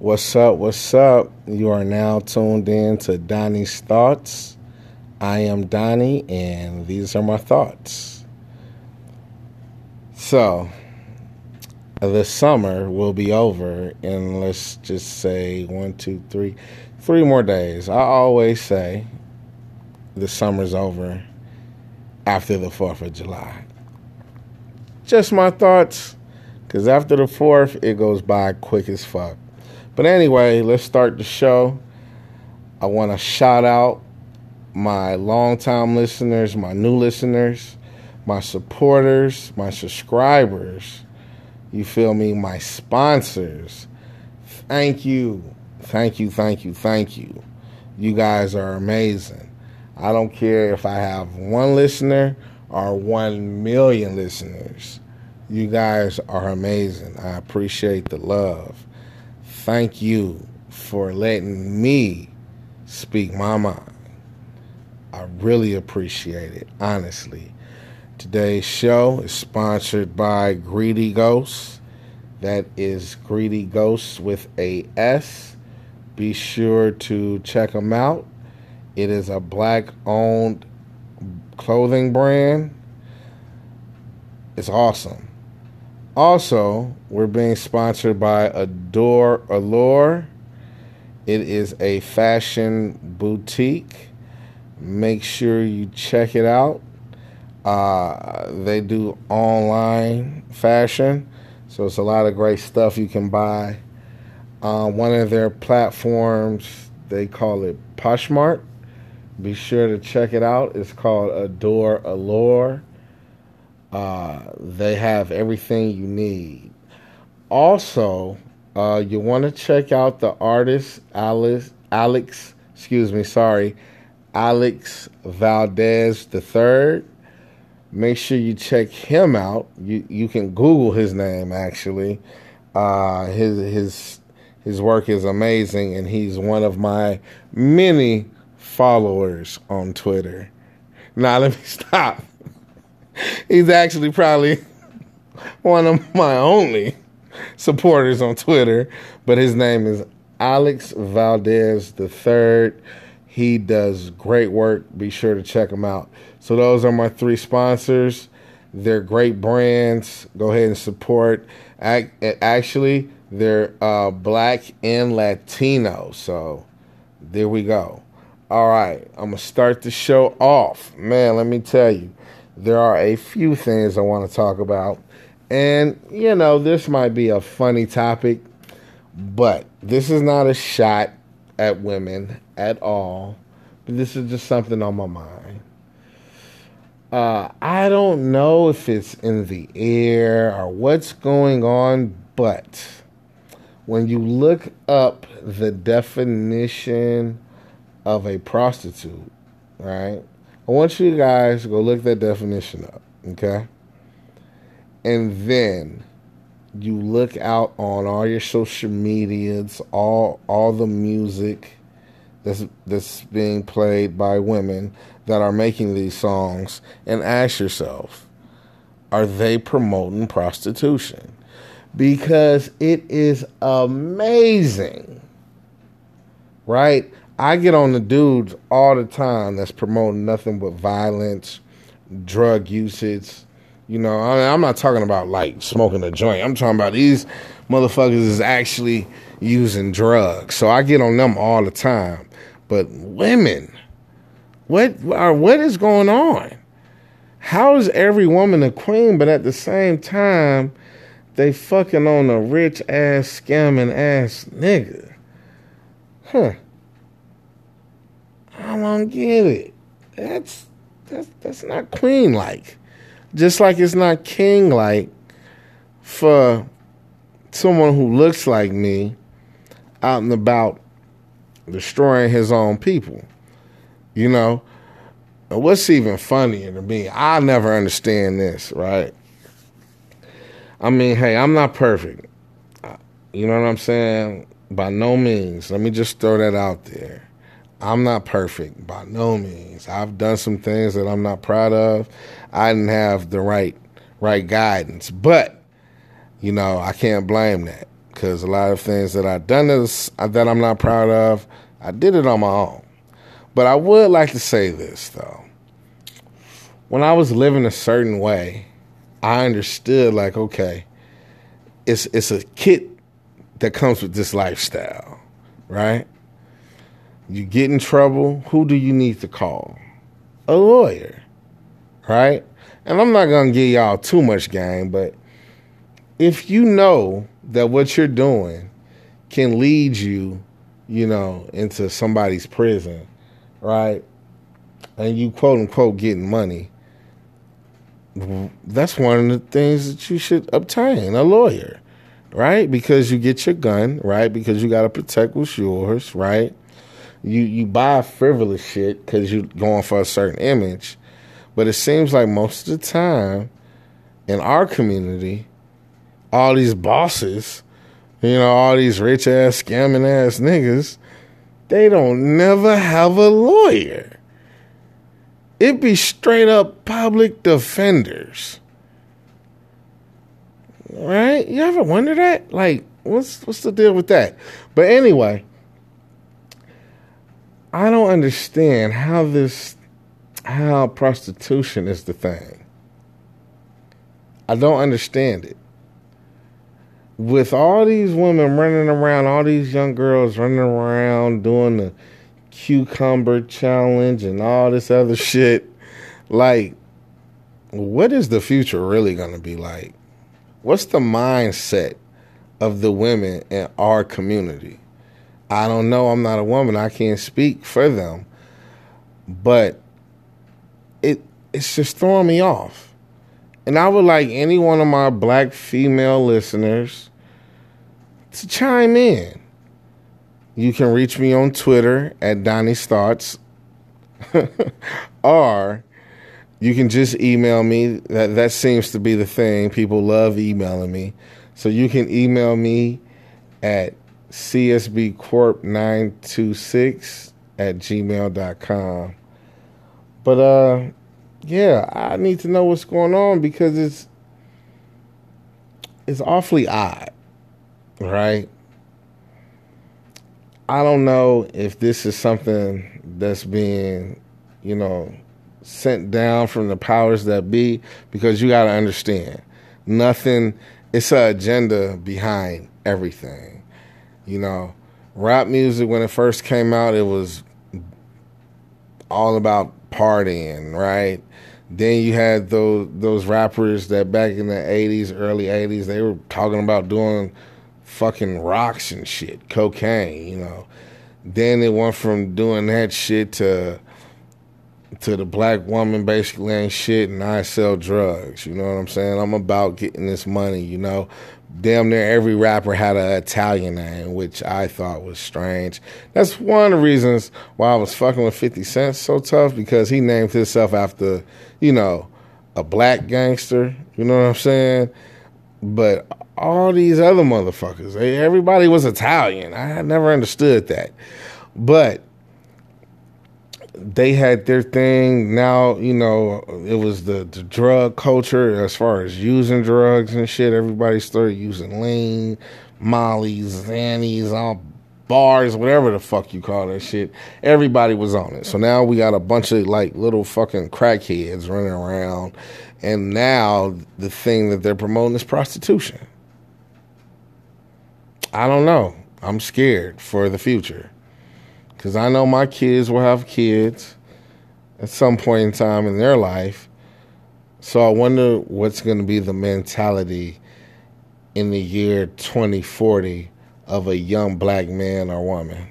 What's up? What's up? You are now tuned in to Donnie's Thoughts. I am Donnie, and these are my thoughts. So, the summer will be over in, let's just say, one, two, three, three more days. I always say the summer's over after the 4th of July. Just my thoughts, because after the 4th, it goes by quick as fuck. But anyway, let's start the show. I want to shout out my longtime listeners, my new listeners, my supporters, my subscribers. You feel me? My sponsors. Thank you. Thank you, thank you, thank you. You guys are amazing. I don't care if I have one listener or one million listeners. You guys are amazing. I appreciate the love. Thank you for letting me speak my mind. I really appreciate it, honestly. Today's show is sponsored by Greedy Ghosts. That is Greedy Ghosts with a S. Be sure to check them out. It is a black owned clothing brand. It's awesome. Also, we're being sponsored by Adore Allure. It is a fashion boutique. Make sure you check it out. Uh, they do online fashion, so it's a lot of great stuff you can buy. Uh, one of their platforms, they call it Poshmark. Be sure to check it out. It's called Adore Allure. Uh, they have everything you need. Also, uh, you want to check out the artist Alex, Alex, excuse me, sorry, Alex Valdez III. Make sure you check him out. You you can Google his name actually. Uh, his his his work is amazing, and he's one of my many followers on Twitter. Now let me stop. He's actually probably one of my only supporters on Twitter, but his name is Alex Valdez III. He does great work. Be sure to check him out. So those are my three sponsors. They're great brands. Go ahead and support. Actually, they're uh, black and Latino. So there we go. All right, I'm gonna start the show off. Man, let me tell you there are a few things I want to talk about. And, you know, this might be a funny topic, but this is not a shot at women at all. But this is just something on my mind. Uh, I don't know if it's in the air or what's going on, but when you look up the definition of a prostitute, right? I want you guys to go look that definition up, okay? And then you look out on all your social medias, all all the music that's that's being played by women that are making these songs and ask yourself, are they promoting prostitution? Because it is amazing. Right? I get on the dudes all the time that's promoting nothing but violence, drug usage. You know, I am not talking about like smoking a joint. I'm talking about these motherfuckers is actually using drugs. So I get on them all the time. But women, what are what is going on? How is every woman a queen, but at the same time, they fucking on a rich ass scamming ass nigga? Huh. I don't get it. That's that's that's not queen like. Just like it's not king like for someone who looks like me out and about destroying his own people. You know? And what's even funnier to me, I never understand this, right? I mean, hey, I'm not perfect. You know what I'm saying? By no means. Let me just throw that out there. I'm not perfect by no means. I've done some things that I'm not proud of. I didn't have the right right guidance, but you know I can't blame that because a lot of things that I've done is, uh, that I'm not proud of, I did it on my own. But I would like to say this though. When I was living a certain way, I understood like, okay, it's it's a kit that comes with this lifestyle, right? You get in trouble, who do you need to call? A lawyer, right? And I'm not gonna give y'all too much game, but if you know that what you're doing can lead you, you know, into somebody's prison, right? And you quote unquote getting money, that's one of the things that you should obtain a lawyer, right? Because you get your gun, right? Because you got to protect what's yours, right? You you buy frivolous shit because you're going for a certain image, but it seems like most of the time in our community, all these bosses, you know, all these rich ass scamming ass niggas, they don't never have a lawyer. It be straight up public defenders. Right? You ever wonder that? Like, what's what's the deal with that? But anyway, I don't understand how this how prostitution is the thing. I don't understand it with all these women running around, all these young girls running around doing the cucumber challenge and all this other shit, like, what is the future really going to be like? What's the mindset of the women in our community? I don't know. I'm not a woman. I can't speak for them. But it it's just throwing me off. And I would like any one of my black female listeners to chime in. You can reach me on Twitter at Donnie's Thoughts, or you can just email me. That that seems to be the thing. People love emailing me, so you can email me at csbcorp926 at gmail.com. But uh, yeah, I need to know what's going on because it's it's awfully odd right? I don't know if this is something that's being, you know, sent down from the powers that be because you got to understand nothing it's an agenda behind everything you know rap music when it first came out it was all about partying right then you had those those rappers that back in the 80s early 80s they were talking about doing fucking rocks and shit, cocaine, you know. Then it went from doing that shit to to the black woman basically ain't shit and I sell drugs. You know what I'm saying? I'm about getting this money, you know. Damn near every rapper had an Italian name, which I thought was strange. That's one of the reasons why I was fucking with 50 Cent so tough because he named himself after, you know, a black gangster. You know what I'm saying? But all these other motherfuckers. Everybody was Italian. I never understood that. But they had their thing. Now, you know, it was the, the drug culture as far as using drugs and shit. Everybody started using lean, mollies, xannies, all bars, whatever the fuck you call that shit. Everybody was on it. So now we got a bunch of like little fucking crackheads running around. And now the thing that they're promoting is prostitution. I don't know. I'm scared for the future because I know my kids will have kids at some point in time in their life. So I wonder what's going to be the mentality in the year 2040 of a young black man or woman.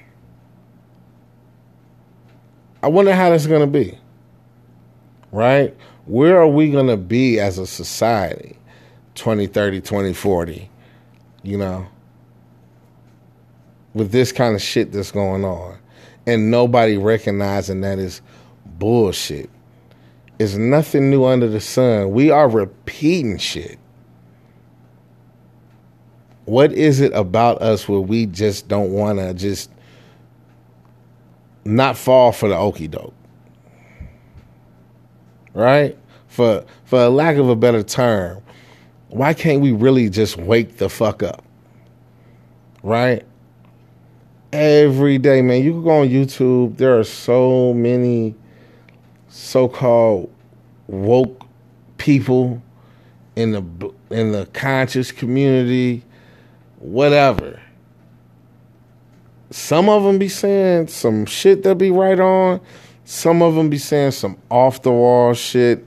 I wonder how that's going to be. Right? Where are we going to be as a society 2030, 2040? You know? with this kind of shit that's going on and nobody recognizing that is bullshit. It's nothing new under the sun. We are repeating shit. What is it about us where we just don't want to just not fall for the okey doke? Right? For for lack of a better term, why can't we really just wake the fuck up? right? Every day, man. You can go on YouTube. There are so many so-called woke people in the in the conscious community, whatever. Some of them be saying some shit that be right on. Some of them be saying some off the wall shit,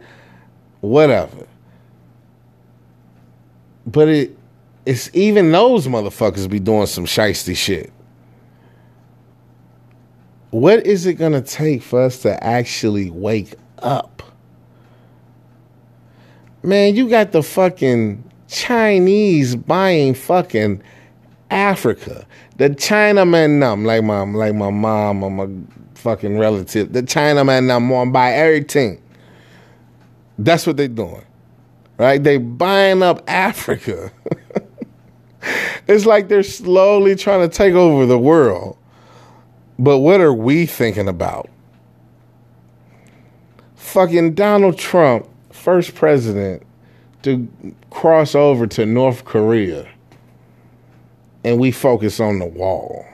whatever. But it it's even those motherfuckers be doing some shisty shit. What is it gonna take for us to actually wake up? Man, you got the fucking Chinese buying fucking Africa. The Chinaman numb, like my like my mom or my fucking relative. The Chinaman numb want to buy everything. That's what they're doing. Right? They buying up Africa. it's like they're slowly trying to take over the world. But what are we thinking about? Fucking Donald Trump, first president to cross over to North Korea and we focus on the wall.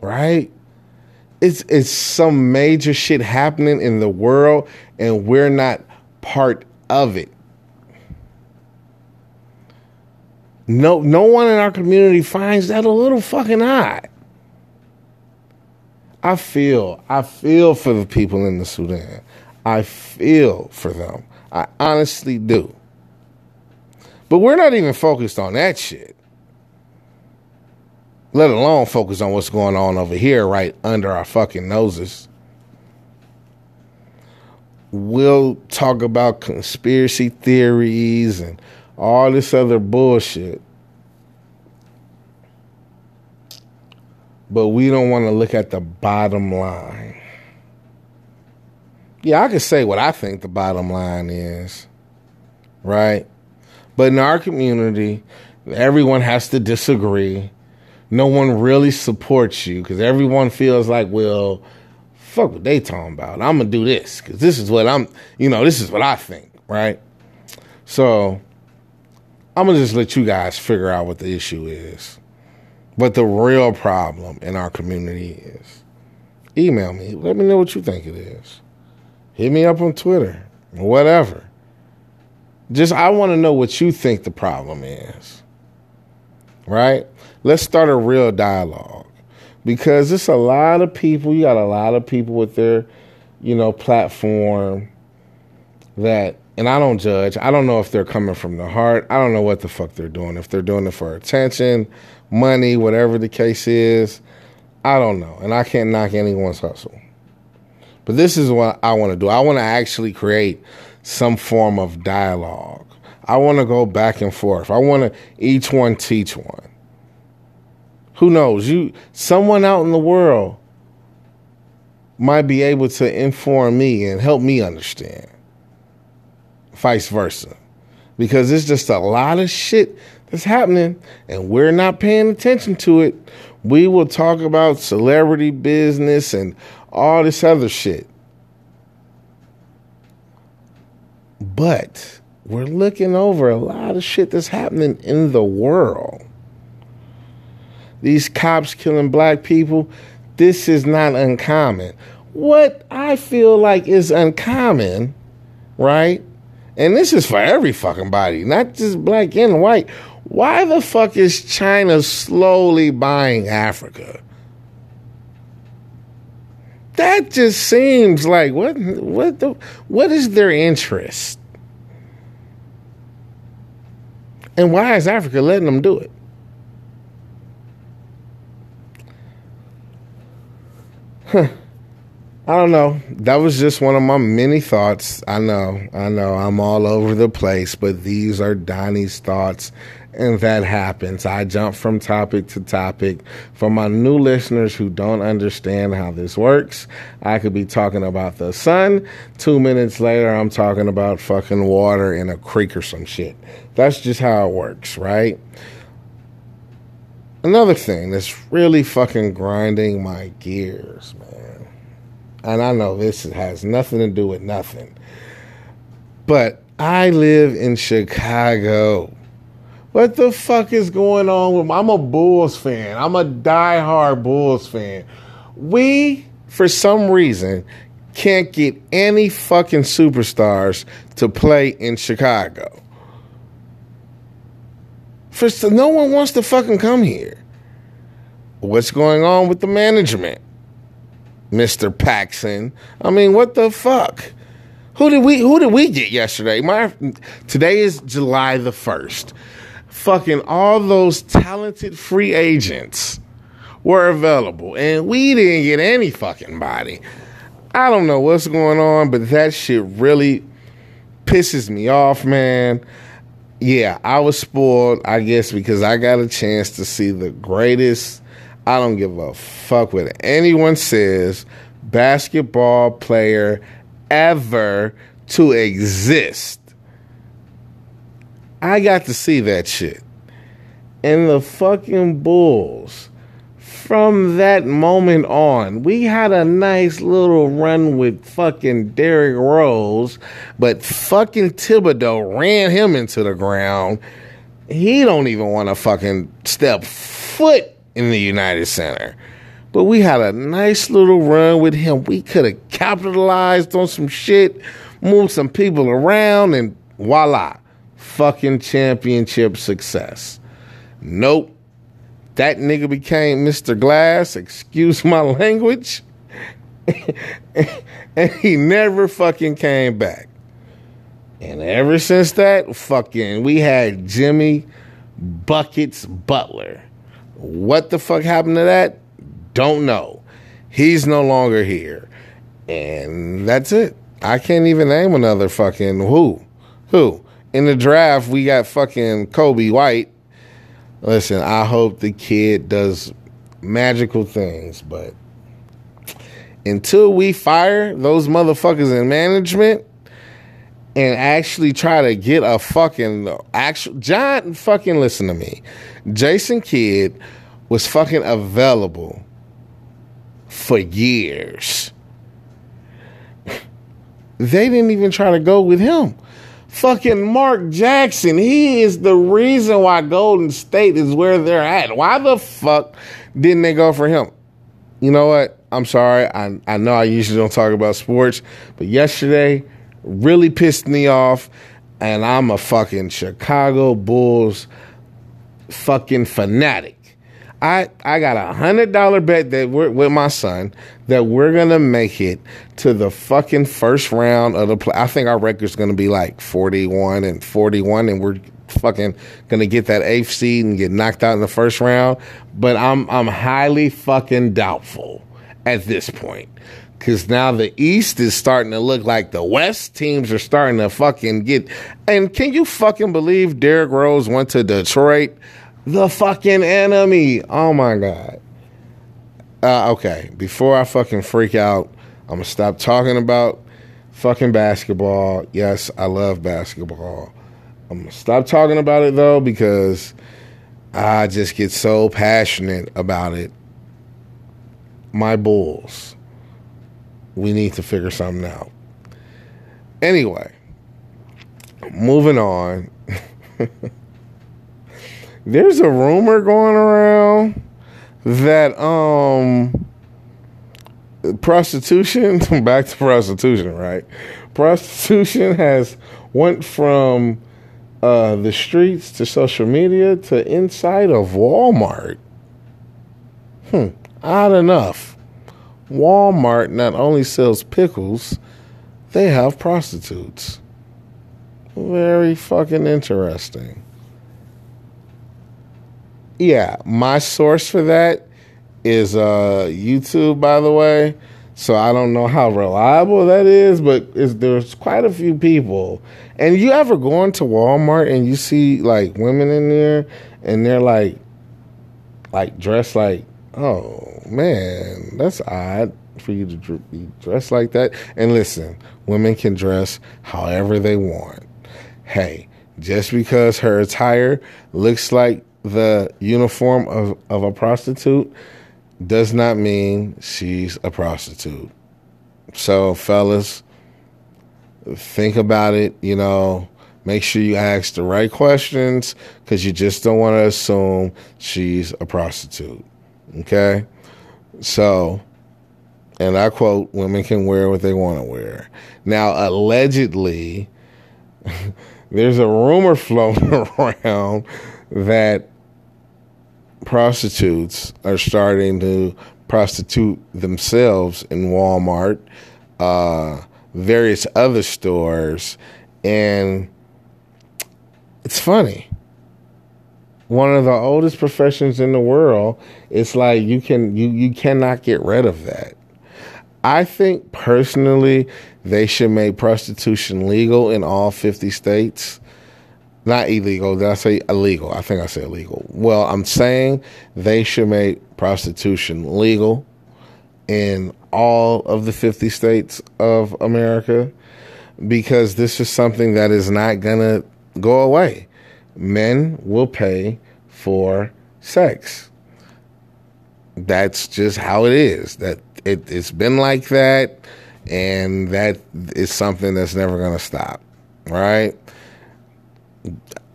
Right? It's it's some major shit happening in the world and we're not part of it. No no one in our community finds that a little fucking odd. I feel I feel for the people in the Sudan. I feel for them. I honestly do. But we're not even focused on that shit let alone focus on what's going on over here right under our fucking noses. We'll talk about conspiracy theories and all this other bullshit. But we don't want to look at the bottom line. Yeah, I can say what I think the bottom line is, right? But in our community, everyone has to disagree no one really supports you because everyone feels like, well, fuck what they talking about. I'm gonna do this because this is what I'm, you know, this is what I think, right? So I'm gonna just let you guys figure out what the issue is. But the real problem in our community is email me. Let me know what you think it is. Hit me up on Twitter, or whatever. Just I want to know what you think the problem is. Right? let's start a real dialogue because it's a lot of people. You got a lot of people with their, you know, platform that, and I don't judge. I don't know if they're coming from the heart. I don't know what the fuck they're doing. If they're doing it for attention, money, whatever the case is, I don't know. And I can't knock anyone's hustle. But this is what I want to do. I want to actually create some form of dialogue. I want to go back and forth. I want to each one teach one. Who knows? You someone out in the world might be able to inform me and help me understand. Vice versa. Because it's just a lot of shit that's happening and we're not paying attention to it. We will talk about celebrity business and all this other shit. But we're looking over a lot of shit that's happening in the world these cops killing black people, this is not uncommon. What I feel like is uncommon, right? And this is for every fucking body, not just black and white. Why the fuck is China slowly buying Africa? That just seems like what what the what is their interest? And why is Africa letting them do it? Huh. I don't know. That was just one of my many thoughts. I know, I know, I'm all over the place, but these are Donnie's thoughts, and that happens. I jump from topic to topic. For my new listeners who don't understand how this works, I could be talking about the sun. Two minutes later, I'm talking about fucking water in a creek or some shit. That's just how it works, right? Another thing that's really fucking grinding my gears, man. And I know this has nothing to do with nothing. But I live in Chicago. What the fuck is going on with I'm a Bulls fan. I'm a diehard Bulls fan. We, for some reason, can't get any fucking superstars to play in Chicago. For no one wants to fucking come here. What's going on with the management? Mr. Paxson. I mean, what the fuck? Who did we who did we get yesterday? My today is July the 1st. Fucking all those talented free agents were available and we didn't get any fucking body. I don't know what's going on, but that shit really pisses me off, man. Yeah, I was spoiled, I guess, because I got a chance to see the greatest. I don't give a fuck what anyone says. Basketball player ever to exist. I got to see that shit. And the fucking Bulls from that moment on, we had a nice little run with fucking Derrick Rose, but fucking Thibodeau ran him into the ground. He don't even want to fucking step foot in the United Center. But we had a nice little run with him. We could have capitalized on some shit, moved some people around, and voila, fucking championship success. Nope that nigga became Mr. Glass, excuse my language, and he never fucking came back. And ever since that, fucking, we had Jimmy Buckets Butler. What the fuck happened to that? Don't know. He's no longer here. And that's it. I can't even name another fucking who. Who? In the draft, we got fucking Coby White Listen, I hope the kid does magical things, but until we fire those motherfuckers in management and actually try to get a fucking actual John fucking listen to me. Jason Kidd was fucking available for years. They didn't even try to go with him. Fucking Mark Jackson, he is the reason why Golden State is where they're at. Why the fuck didn't they go for him? You know what? I'm sorry. I, I know I usually don't talk about sports, but yesterday really pissed me off. And I'm a fucking Chicago Bulls fucking fanatic. I I got a hundred dollar bet that we're with my son that we're gonna make it to the fucking first round of the play. I think our record's gonna be like forty one and forty one, and we're fucking gonna get that eighth seed and get knocked out in the first round. But I'm I'm highly fucking doubtful at this point. Cause now the East is starting to look like the West. Teams are starting to fucking get. And can you fucking believe Derrick Rose went to Detroit? The fucking enemy. Oh my god. Uh, okay, before I fucking freak out, I'm gonna stop talking about fucking basketball. Yes, I love basketball. I'm gonna stop talking about it though because I just get so passionate about it. My Bulls. We need to figure something out. Anyway, moving on. there's a rumor going around that um prostitution back to prostitution right? Prostitution has went from uh, the streets to social media to inside of walmart. Hmm odd enough. Walmart not only sells pickles they have prostitutes. Very fucking interesting yeah, my source for that is uh, YouTube, by the way. So I don't know how reliable that is, but there's quite a few people. And you ever go into Walmart and you see like women in there, and they're like, like dressed like, oh man, that's odd for you to be dressed like that. And listen, women can dress however they want. Hey, just because her attire looks like the uniform of, of a prostitute does not mean she's a prostitute. So, fellas, think about it. You know, Make sure you ask the right questions because you just don't want to assume she's a prostitute. Okay? So, and I quote, women can wear what they want to wear. Now, allegedly, there's a rumor floating around that prostitutes are starting to prostitute themselves in Walmart, uh, various other stores, and it's funny. One of the oldest professions in the world. It's like you can you you cannot get rid of that. I think personally they should make prostitution legal in all 50 states. Not illegal. Did I say illegal? I think I said illegal. Well, I'm saying they should make prostitution legal in all of the 50 states of America because this is something that is not going to go away. Men will pay for sex. That's just how it is. That it, it's been like that, and that is something that's never going to stop. Right?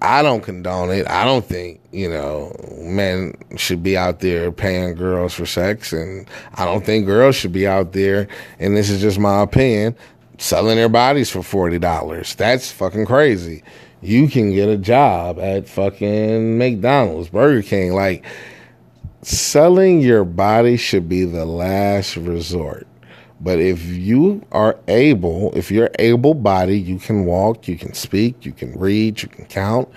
I don't condone it. I don't think, you know, men should be out there paying girls for sex. And I don't think girls should be out there, and this is just my opinion, selling their bodies for $40. That's fucking crazy you can get a job at fucking McDonald's, Burger King. Like, selling your body should be the last resort. But if you are able, if you're able bodied, you can walk, you can speak, you can read, you can count.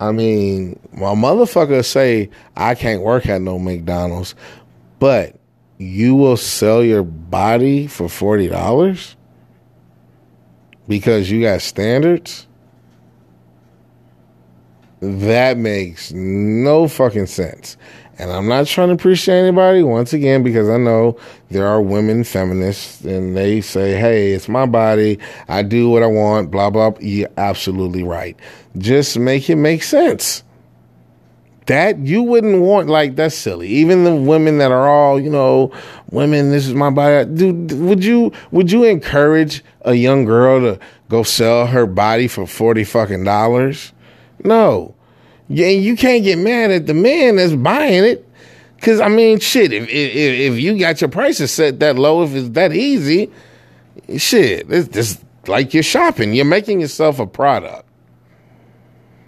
I mean, my motherfucker say I can't work at no McDonald's, but you will sell your body for forty dollars because you got standards that makes no fucking sense. And I'm not trying to preach to anybody once again because I know there are women feminists and they say, hey, it's my body. I do what I want, blah, blah. You're absolutely right. Just make it make sense. That you wouldn't want, like, that's silly. Even the women that are all, you know, women, this is my body. Dude, would you, would you encourage a young girl to go sell her body for 40 fucking dollars? No. Yeah, you can't get mad at the man that's buying it. Cause I mean, shit, if, if if you got your prices set that low, if it's that easy, shit, it's just like you're shopping. You're making yourself a product.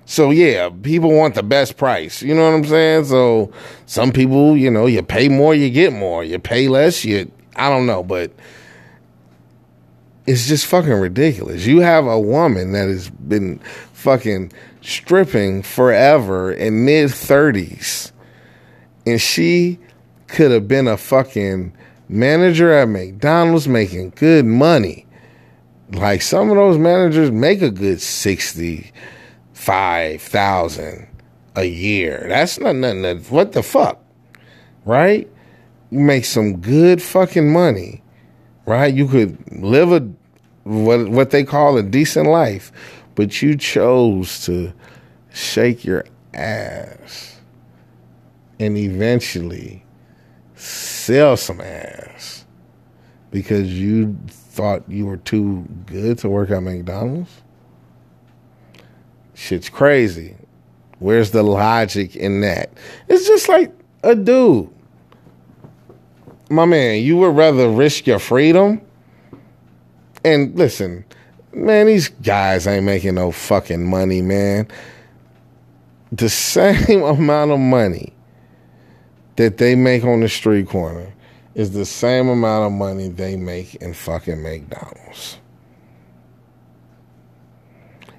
So yeah, people want the best price. You know what I'm saying? So some people, you know, you pay more, you get more. You pay less, you I don't know, but it's just fucking ridiculous. You have a woman that has been fucking stripping forever in mid 30s and she could have been a fucking manager at McDonald's making good money. Like some of those managers make a good 65,000 a year. That's not nothing that, what the fuck? Right? You make some good fucking money. Right? You could live a what what they call a decent life but you chose to shake your ass and eventually sell some ass because you thought you were too good to work at McDonald's? Shit's crazy. Where's the logic in that? It's just like a dude. My man, you would rather risk your freedom? And listen, man, these guys ain't making no fucking money, man. The same amount of money that they make on the street corner is the same amount of money they make in fucking McDonald's.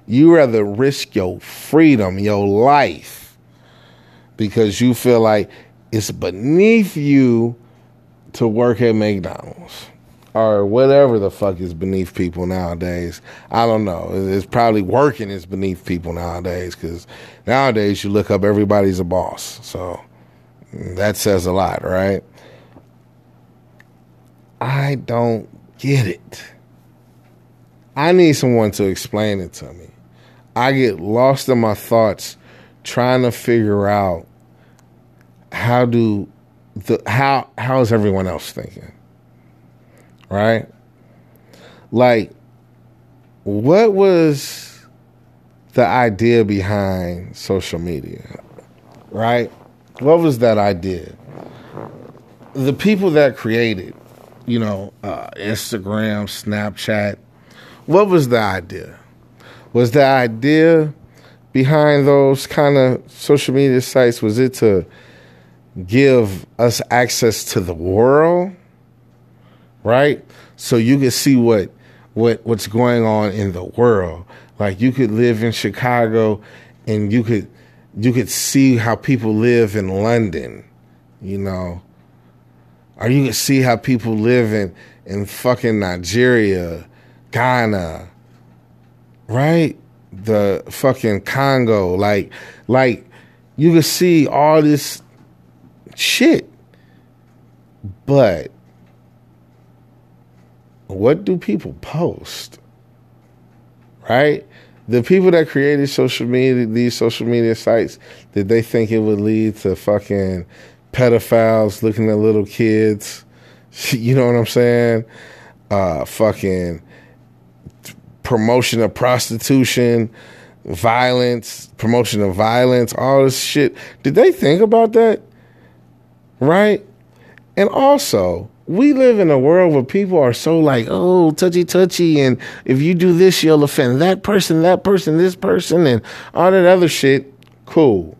You rather risk your freedom, your life, because you feel like it's beneath you to work at McDonald's or whatever the fuck is beneath people nowadays. I don't know. It's probably working is beneath people nowadays because nowadays you look up everybody's a boss. So that says a lot, right? I don't get it. I need someone to explain it to me. I get lost in my thoughts trying to figure out how do the how how is everyone else thinking? Right? Like, what was the idea behind social media, right? What was that idea? The people that created, you know, uh, Instagram, Snapchat, what was the idea? Was the idea behind those kind of social media sites was it to give us access to the world, right? So you could see what what what's going on in the world. Like you could live in Chicago and you could you could see how people live in London, you know. Or you could see how people live in in fucking Nigeria, Ghana, right? The fucking Congo, like like you could see all this shit. But what do people post? Right? The people that created social media, these social media sites, did they think it would lead to fucking pedophiles looking at little kids? You know what I'm saying? Uh, fucking promotion of prostitution, violence, promotion of violence, all this shit. Did they think about that? Right? And also, we live in a world where people are so like, oh, touchy touchy, and if you do this, you'll offend that person, that person, this person, and all that other shit. Cool.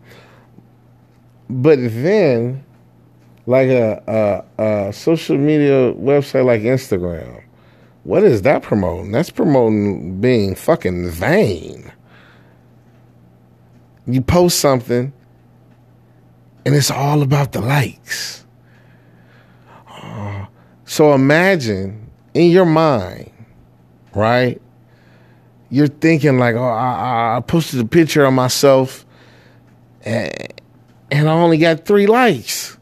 But then, like a, a, a social media website like Instagram, what is that promoting? That's promoting being fucking vain. You post something, and it's all about the likes so imagine in your mind, right? You're thinking like, oh, I, I posted a picture of myself and, and I only got three likes.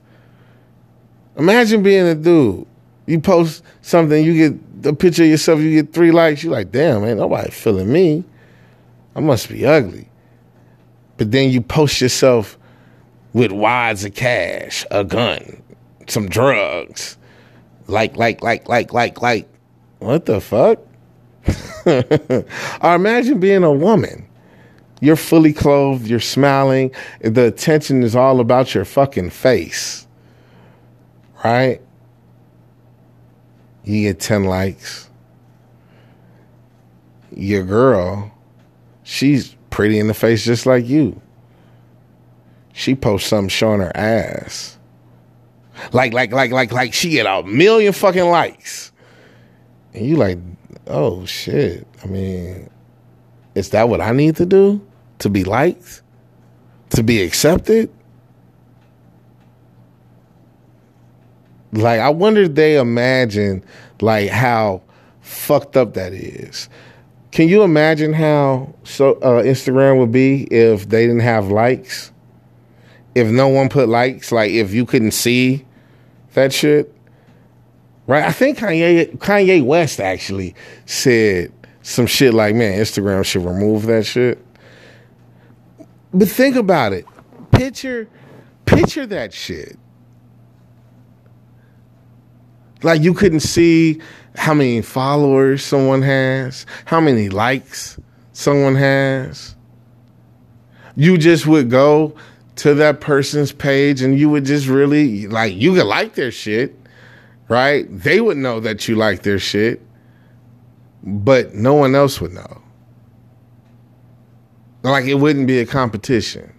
Imagine being a dude. You post something, you get a picture of yourself, you get three likes. You're like, damn, ain't nobody feeling me. I must be ugly. But then you post yourself with wads of cash, a gun, some drugs, like, like, like, like, like, like. What the fuck? or imagine being a woman. You're fully clothed, you're smiling, the attention is all about your fucking face. Right? You get 10 likes. Your girl, she's pretty in the face just like you. She posts something showing her ass like, like, like, like, like she get a million fucking likes. And you like, oh shit. I mean, is that what I need to do to be liked? To be accepted? Like, I wonder if they imagine like how fucked up that is. Can you imagine how so uh, Instagram would be if they didn't have likes? If no one put likes, like if you couldn't see that shit. Right? I think Kanye Kanye West actually said some shit like, man, Instagram should remove that shit. But think about it. Picture picture that shit. Like you couldn't see how many followers someone has, how many likes someone has. You just would go to that person's page and you would just really like you could like their shit, right? They would know that you like their shit, but no one else would know. Like it wouldn't be a competition.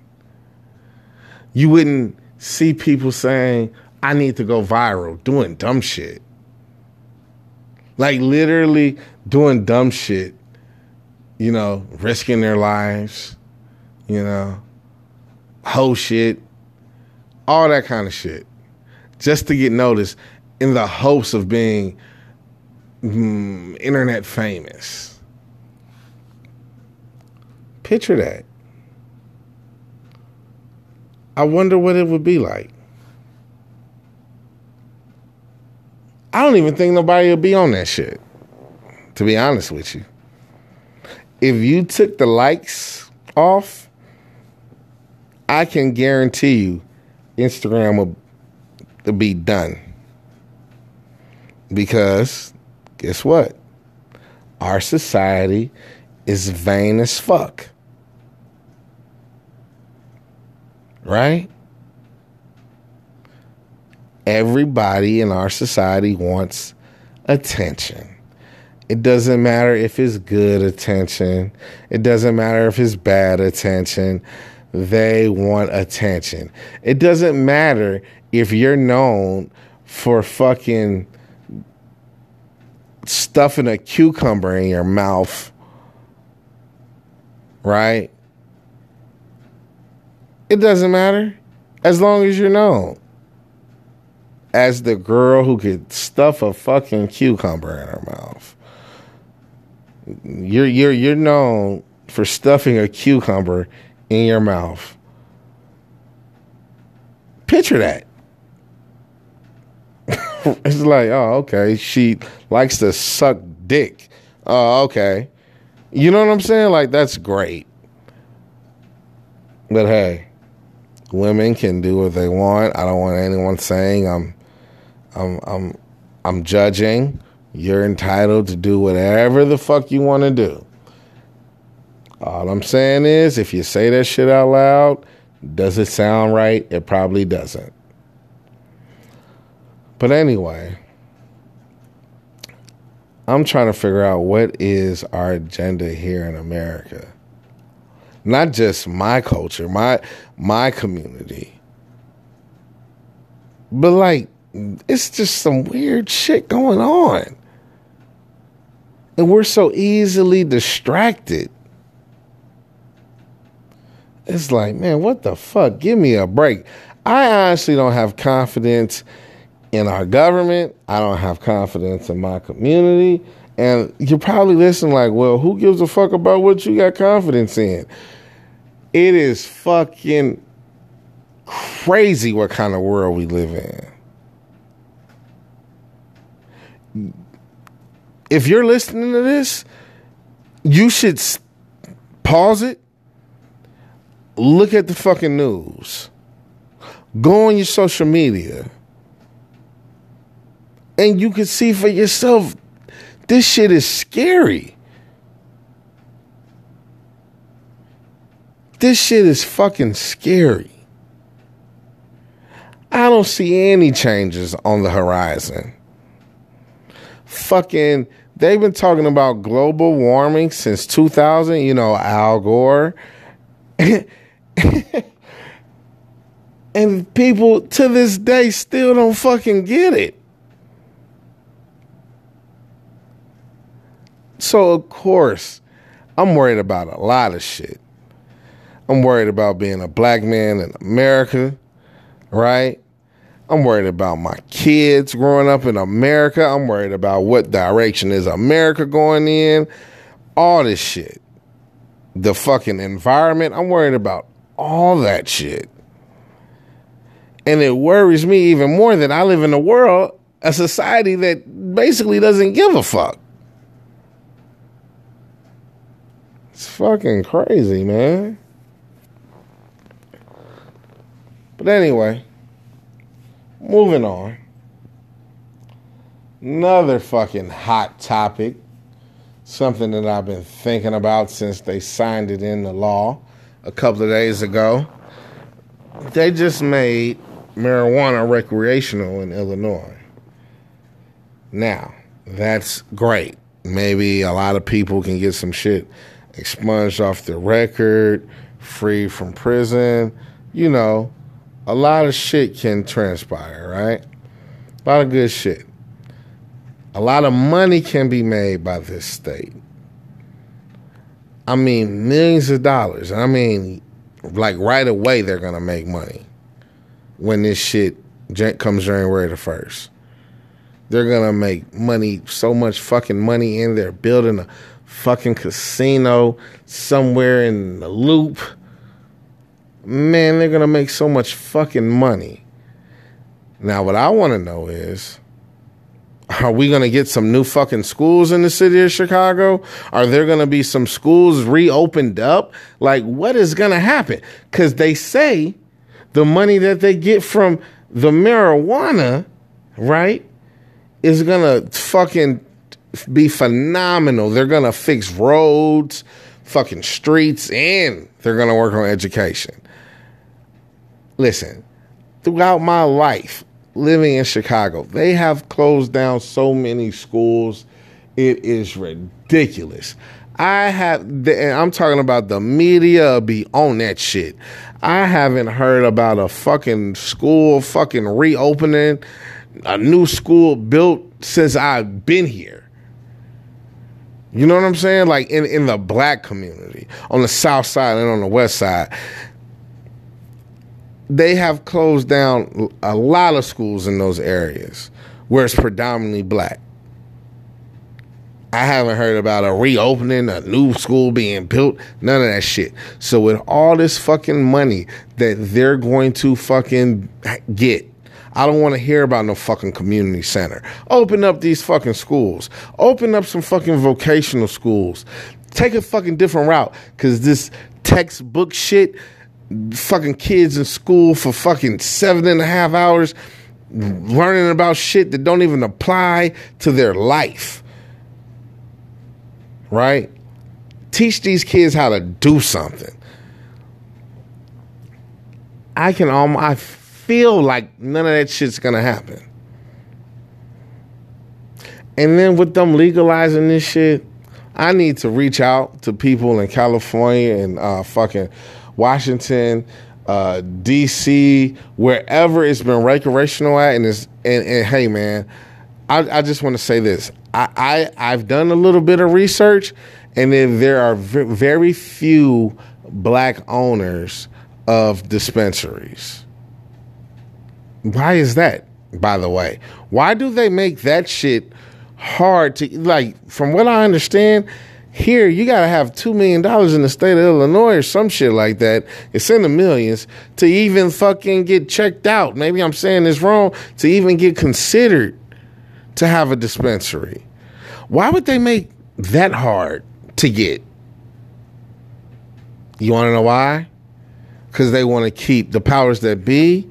You wouldn't see people saying, I need to go viral doing dumb shit. Like literally doing dumb shit, you know, risking their lives, you know hoe shit, all that kind of shit, just to get noticed in the hopes of being mm, internet famous. Picture that. I wonder what it would be like. I don't even think nobody would be on that shit, to be honest with you. If you took the likes off, I can guarantee you Instagram will be done. Because guess what? Our society is vain as fuck. right? Everybody in our society wants attention. It doesn't matter if it's good attention. It doesn't matter if it's bad attention. They want attention. It doesn't matter if you're known for fucking stuffing a cucumber in your mouth, right? It doesn't matter as long as you're known as the girl who could stuff a fucking cucumber in her mouth. You're you're you're known for stuffing a cucumber in your mouth. Picture that. it's like, oh, okay. She likes to suck dick. Oh, okay. You know what I'm saying? Like, that's great. But hey, women can do what they want. I don't want anyone saying I'm I'm I'm I'm judging. You're entitled to do whatever the fuck you want to do. All I'm saying is if you say that shit out loud, does it sound right? It probably doesn't. But anyway, I'm trying to figure out what is our agenda here in America. Not just my culture, my my community. But like it's just some weird shit going on. And we're so easily distracted. It's like, man, what the fuck? Give me a break. I honestly don't have confidence in our government. I don't have confidence in my community. And you're probably listening like, well, who gives a fuck about what you got confidence in? It is fucking crazy what kind of world we live in. If you're listening to this, you should pause it, look at the fucking news, go on your social media and you can see for yourself this shit is scary. This shit is fucking scary. I don't see any changes on the horizon. Fucking, they've been talking about global warming since 2000, you know, Al Gore. and people to this day still don't fucking get it. So, of course, I'm worried about a lot of shit. I'm worried about being a black man in America, right? I'm worried about my kids growing up in America. I'm worried about what direction is America going in. All this shit. The fucking environment. I'm worried about all that shit. And it worries me even more that I live in a world, a society that basically doesn't give a fuck. It's fucking crazy, man. But anyway, moving on. Another fucking hot topic. Something that I've been thinking about since they signed it into law a couple of days ago. They just made marijuana recreational in Illinois. Now, that's great. Maybe a lot of people can get some shit expunged off the record, free from prison. You know, a lot of shit can transpire, right? A lot of good shit. A lot of money can be made by this state. I mean, millions of dollars. I mean, like right away, they're going to make money when this shit comes January the 1st. They're going to make money, so much fucking money in there, building a fucking casino somewhere in the loop. Man, they're gonna make so much fucking money. Now, what I wanna know is are we going to get some new fucking schools in the city of Chicago? Are there going to be some schools reopened up? Like, what is going to happen? Because they say the money that they get from the marijuana, right, is going to fucking be phenomenal. They're going to fix roads, fucking streets, and they're going to work on education. listen, throughout my life living in Chicago, they have closed down so many schools. It is ridiculous. I have, and I'm talking about the media be on that shit. I haven't heard about a fucking school fucking reopening, a new school built since I've been here. You know what I'm saying? Like in, in the black community, on the south side and on the west side, they have closed down a lot of schools in those areas where it's predominantly black. I haven't heard about a reopening, a new school being built, none of that shit. So with all this fucking money that they're going to fucking get, I don't want to hear about no fucking community center. Open up these fucking schools. Open up some fucking vocational schools. Take a fucking different route cuz this textbook shit fucking kids in school for fucking seven and a half hours learning about shit that don't even apply to their life right? Teach these kids how to do something. I can almost, I feel like none of that shit's gonna happen. And then with them legalizing this shit, I need to reach out to people in California and uh, fucking Washington, uh, DC, wherever it's been recreational at, and it's and, and hey man, I, I just want to say this. I, I have done a little bit of research, and then there are v- very few black owners of dispensaries. Why is that? By the way, why do they make that shit hard to like? From what I understand, here you got to have two million dollars in the state of Illinois or some shit like that. It's in the millions to even fucking get checked out. Maybe I'm saying this wrong. To even get considered to have a dispensary. Why would they make that hard to get? You want to know why? Because they want to keep the powers that be,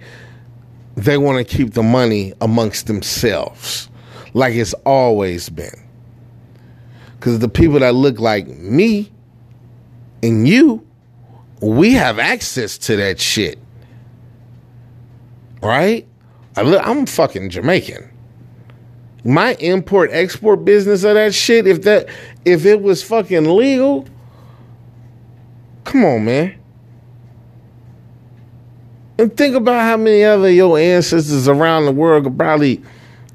they want to keep the money amongst themselves, like it's always been. Because the people that look like me and you, we have access to that shit. Right? I look, I'm fucking Jamaican my import export business of that shit, if that if it was fucking legal, come on, man. And think about how many other your ancestors around the world could probably,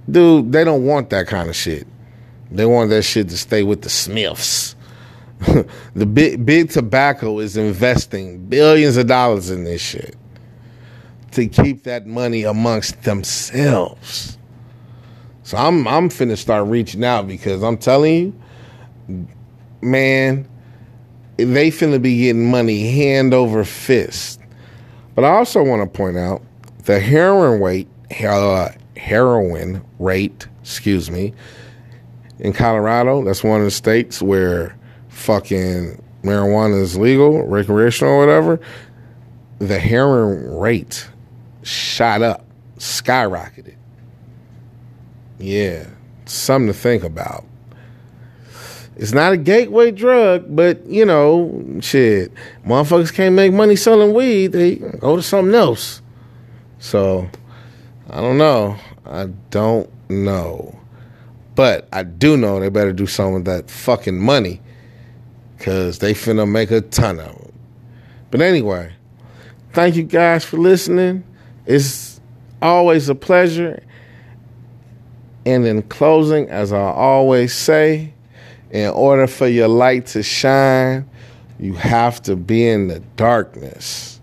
dude, they don't want that kind of shit. They want that shit to stay with the Smiths. the big big tobacco is investing billions of dollars in this shit to keep that money amongst themselves. So I'm I'm finna start reaching out because I'm telling you, man, they finna be getting money hand over fist. But I also want to point out the heroin rate, uh, heroin rate, excuse me, in Colorado. That's one of the states where fucking marijuana is legal, recreational, or whatever. The heroin rate shot up, skyrocketed. Yeah, something to think about. It's not a gateway drug, but you know, shit, motherfuckers can't make money selling weed. They go to something else. So, I don't know. I don't know. But I do know they better do something with that fucking money because they finna make a ton of it. But anyway, thank you guys for listening. It's always a pleasure. And in closing, as I always say, in order for your light to shine, you have to be in the darkness.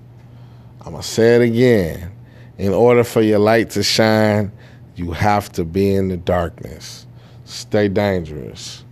I'm going to say it again. In order for your light to shine, you have to be in the darkness. Stay dangerous.